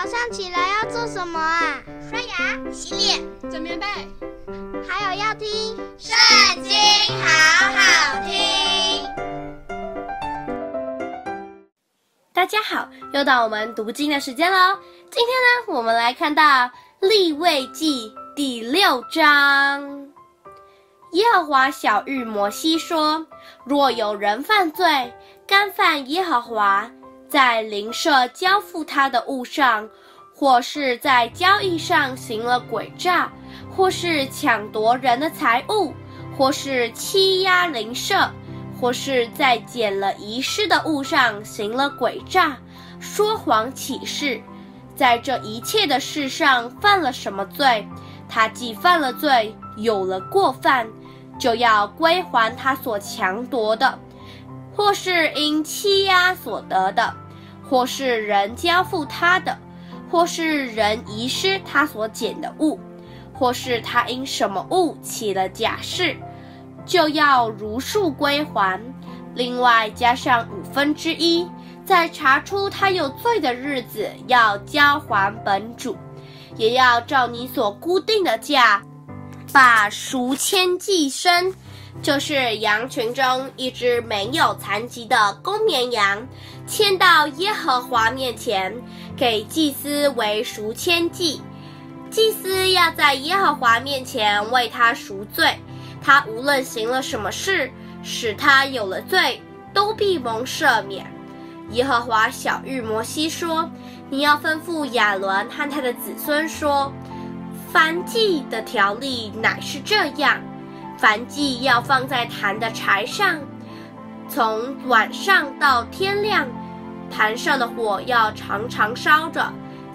早上起来要做什么啊？刷牙、洗脸、整棉被，还有要听《圣经》，好好听。大家好，又到我们读经的时间喽。今天呢，我们来看到立位记第六章。耶和华晓諭摩西说：“若有人犯罪，干犯耶和华。”在邻舍交付他的物上，或是在交易上行了诡诈，或是抢夺人的财物，或是欺压邻舍，或是在捡了遗失的物上行了诡诈，说谎起誓，在这一切的事上犯了什么罪，他既犯了罪，有了过犯，就要归还他所抢夺的。或是因欺压所得的，或是人交付他的，或是人遗失他所捡的物，或是他因什么物起了假誓，就要如数归还，另外加上五分之一，在查出他有罪的日子要交还本主，也要照你所固定的价，把赎愆祭牲。就是羊群中一只没有残疾的公绵羊，牵到耶和华面前，给祭司为赎愆祭。祭司要在耶和华面前为他赎罪，他无论行了什么事，使他有了罪，都必蒙赦免。耶和华晓諭摩西说：“你要吩咐亚伦和他的子孙说，燔祭的条例乃是这样。”燔祭要放在坛的柴上，从晚上到天亮，坛上的火要常常烧着。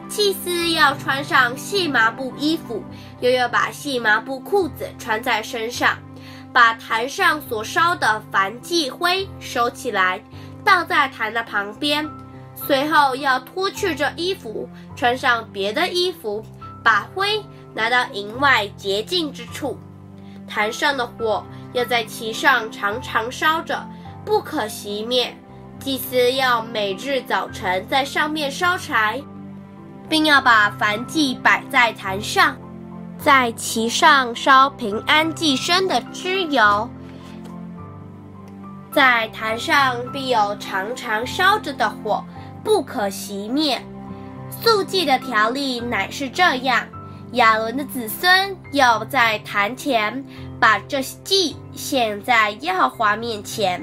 祭司要穿上细麻布衣服，又要把细麻布裤子穿在身上，把坛上所烧的燔祭灰收起来，倒在坛的旁边。随后要脱去这衣服，穿上别的衣服，把灰拿到营外洁净之处。坛上的火要在其上常常烧着，不可熄灭。祭司要每日早晨在上面烧柴，并要把凡祭摆在坛上，在其上烧平安祭牲的脂油。在坛上必有常常烧着的火，不可熄灭。素祭的条例乃是这样。亚伦的子孙要在坛前把这祭献在耶和华面前，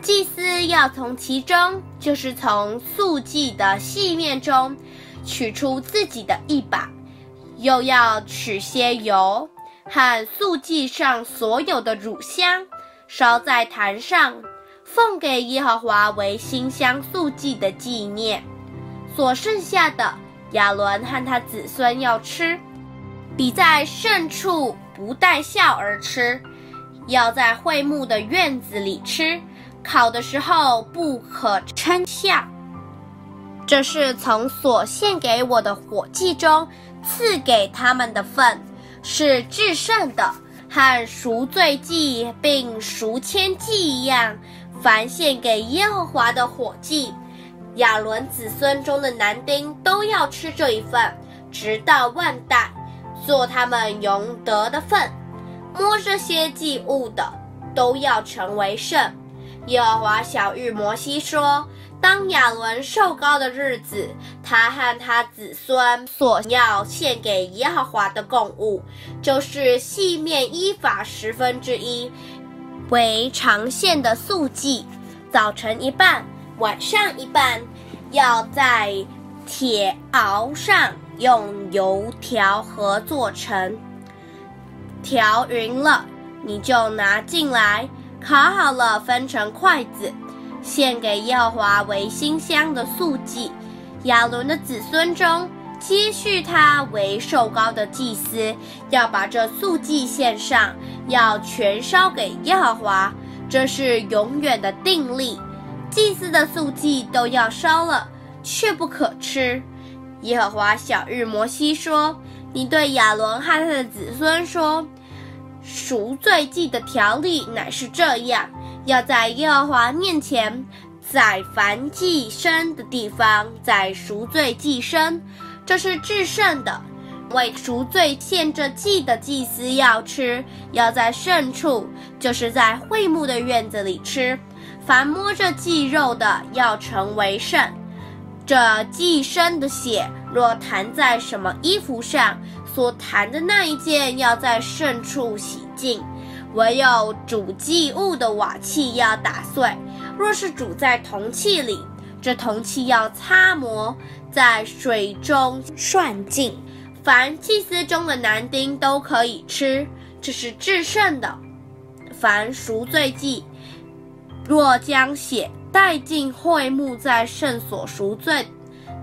祭司要从其中，就是从素祭的细面中，取出自己的一把，又要取些油和素祭上所有的乳香，烧在坛上，奉给耶和华为馨香素祭的纪念。所剩下的，亚伦和他子孙要吃。比在圣处不带笑而吃，要在会幕的院子里吃，烤的时候不可称笑。这是从所献给我的火祭中赐给他们的份，是至圣的，和赎罪祭并赎愆祭一样。凡献给耶和华的火祭，亚伦子孙中的男丁都要吃这一份，直到万代。做他们永得的份，摸这些祭物的，都要成为圣。耶和华小玉摩西说：当亚伦受高的日子，他和他子孙所要献给耶和华的供物，就是细面伊法十分之一，为长线的素祭。早晨一半，晚上一半，要在铁鏊上。用油调和做成，调匀了，你就拿进来，烤好了，分成筷子，献给耶和华为馨香的素祭。亚伦的子孙中，接续他为受膏的祭司，要把这素祭献上，要全烧给耶和华，这是永远的定例。祭司的素祭都要烧了，却不可吃。耶和华小日摩西说：“你对亚伦和他的子孙说，赎罪祭的条例乃是这样：要在耶和华面前宰凡祭牲的地方宰赎罪祭牲，这是至圣的，为赎罪献这祭的祭司要吃，要在圣处，就是在会幕的院子里吃。凡摸着祭肉的，要成为圣。这祭牲的血若弹在什么衣服上，所弹的那一件要在圣处洗净。唯有煮祭物的瓦器要打碎，若是煮在铜器里，这铜器要擦磨，在水中涮净。凡祭司中的男丁都可以吃，这是至圣的。凡赎罪祭，若将血带进会幕，在圣所赎罪，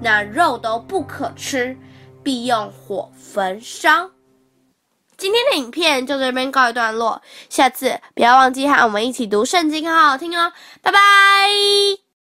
那肉都不可吃，必用火焚烧。今天的影片就这边告一段落，下次不要忘记和我们一起读圣经，好好听哦，拜拜。